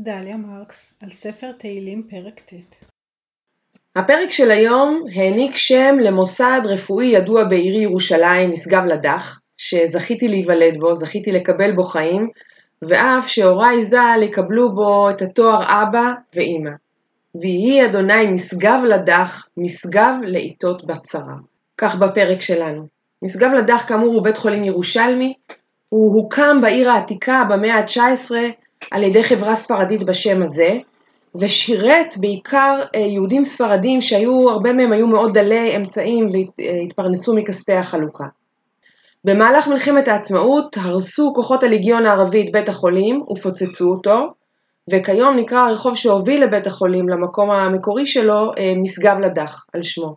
דליה מרקס על ספר תהילים פרק ט' הפרק של היום העניק שם למוסד רפואי ידוע בעירי ירושלים, משגב לדח, שזכיתי להיוולד בו, זכיתי לקבל בו חיים, ואף שהוריי ז"ל יקבלו בו את התואר אבא ואימא. ויהי אדוני משגב לדח, משגב לעיתות בצרה. כך בפרק שלנו. משגב לדח כאמור הוא בית חולים ירושלמי, הוא הוקם בעיר העתיקה במאה ה-19 על ידי חברה ספרדית בשם הזה, ושירת בעיקר אה, יהודים ספרדים שהיו, הרבה מהם היו מאוד דלי אמצעים והתפרנסו מכספי החלוקה. במהלך מלחמת העצמאות הרסו כוחות הליגיון הערבי את בית החולים ופוצצו אותו, וכיום נקרא הרחוב שהוביל לבית החולים למקום המקורי שלו אה, משגב לדח על שמו.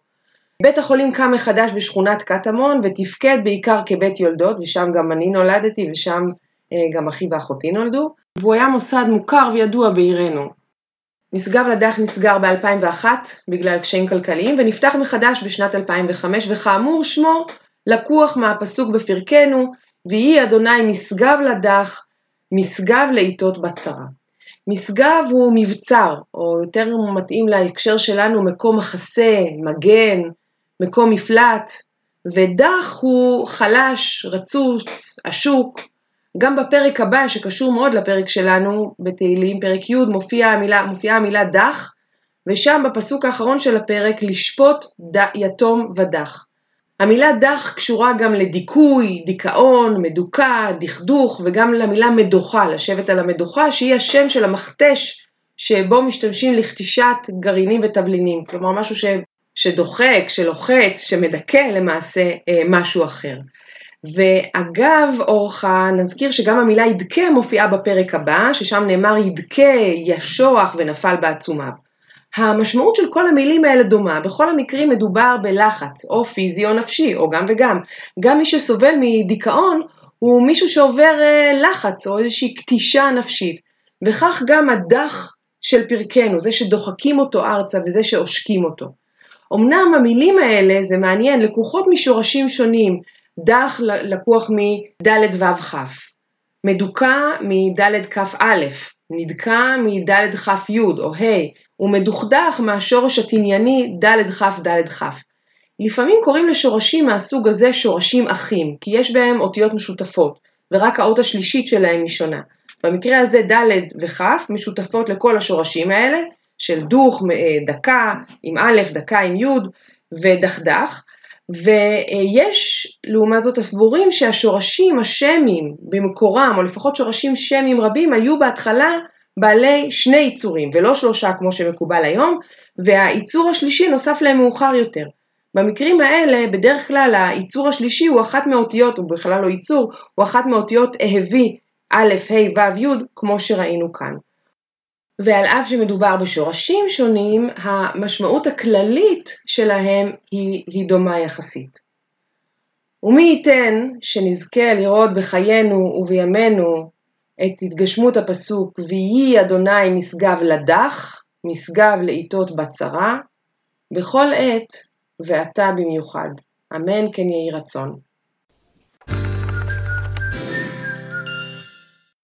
בית החולים קם מחדש בשכונת קטמון ותפקד בעיקר כבית יולדות, ושם גם אני נולדתי ושם גם אחי ואחותי נולדו, והוא היה מוסד מוכר וידוע בעירנו. משגב לדח נסגר ב-2001 בגלל קשיים כלכליים ונפתח מחדש בשנת 2005 וכאמור שמו לקוח מהפסוק בפרקנו ויהי אדוני משגב לדח משגב לעיתות בצרה. משגב הוא מבצר או יותר מתאים להקשר שלנו מקום מחסה, מגן, מקום מפלט ודח הוא חלש, רצוץ, עשוק, גם בפרק הבא, שקשור מאוד לפרק שלנו, בתהילים, פרק י', מופיעה המילה, מופיע המילה דח, ושם בפסוק האחרון של הפרק, לשפוט ד, יתום ודח. המילה דח קשורה גם לדיכוי, דיכאון, מדוכא, דכדוך, וגם למילה מדוכה, לשבת על המדוכה, שהיא השם של המכתש שבו משתמשים לכתישת גרעינים ותבלינים. כלומר, משהו ש, שדוחק, שלוחץ, שמדכא למעשה אה, משהו אחר. ואגב אורחה, נזכיר שגם המילה ידכה מופיעה בפרק הבא, ששם נאמר ידכה, ישוח ונפל בעצומיו. המשמעות של כל המילים האלה דומה, בכל המקרים מדובר בלחץ, או פיזי או נפשי, או גם וגם. גם מי שסובל מדיכאון הוא מישהו שעובר אה, לחץ או איזושהי קטישה נפשית. וכך גם הדח של פרקנו, זה שדוחקים אותו ארצה וזה שעושקים אותו. אמנם המילים האלה, זה מעניין, לקוחות משורשים שונים, דח לקוח מד' ו' כ', מדוכא מד' כ"א, נדכא מד' כ' י' או ה', ומדוכדך מהשורש התנייני ד' כ' ד' כ'. לפעמים קוראים לשורשים מהסוג הזה שורשים אחים, כי יש בהם אותיות משותפות, ורק האות השלישית שלהם היא שונה. במקרה הזה ד' וכ' משותפות לכל השורשים האלה, של דוך, אה, דקה עם א', דקה עם י' ודכדך, ויש לעומת זאת הסבורים שהשורשים השמיים במקורם, או לפחות שורשים שמיים רבים, היו בהתחלה בעלי שני יצורים, ולא שלושה כמו שמקובל היום, והיצור השלישי נוסף להם מאוחר יותר. במקרים האלה, בדרך כלל היצור השלישי הוא אחת מאותיות, הוא בכלל לא יצור, הוא אחת מאותיות אהבי א', ה', ו', י', כמו שראינו כאן. ועל אף שמדובר בשורשים שונים, המשמעות הכללית שלהם היא, היא דומה יחסית. ומי ייתן שנזכה לראות בחיינו ובימינו את התגשמות הפסוק ויהי אדוני משגב לדח, משגב לעיתות בצרה, בכל עת ואתה במיוחד. אמן כן יהי רצון.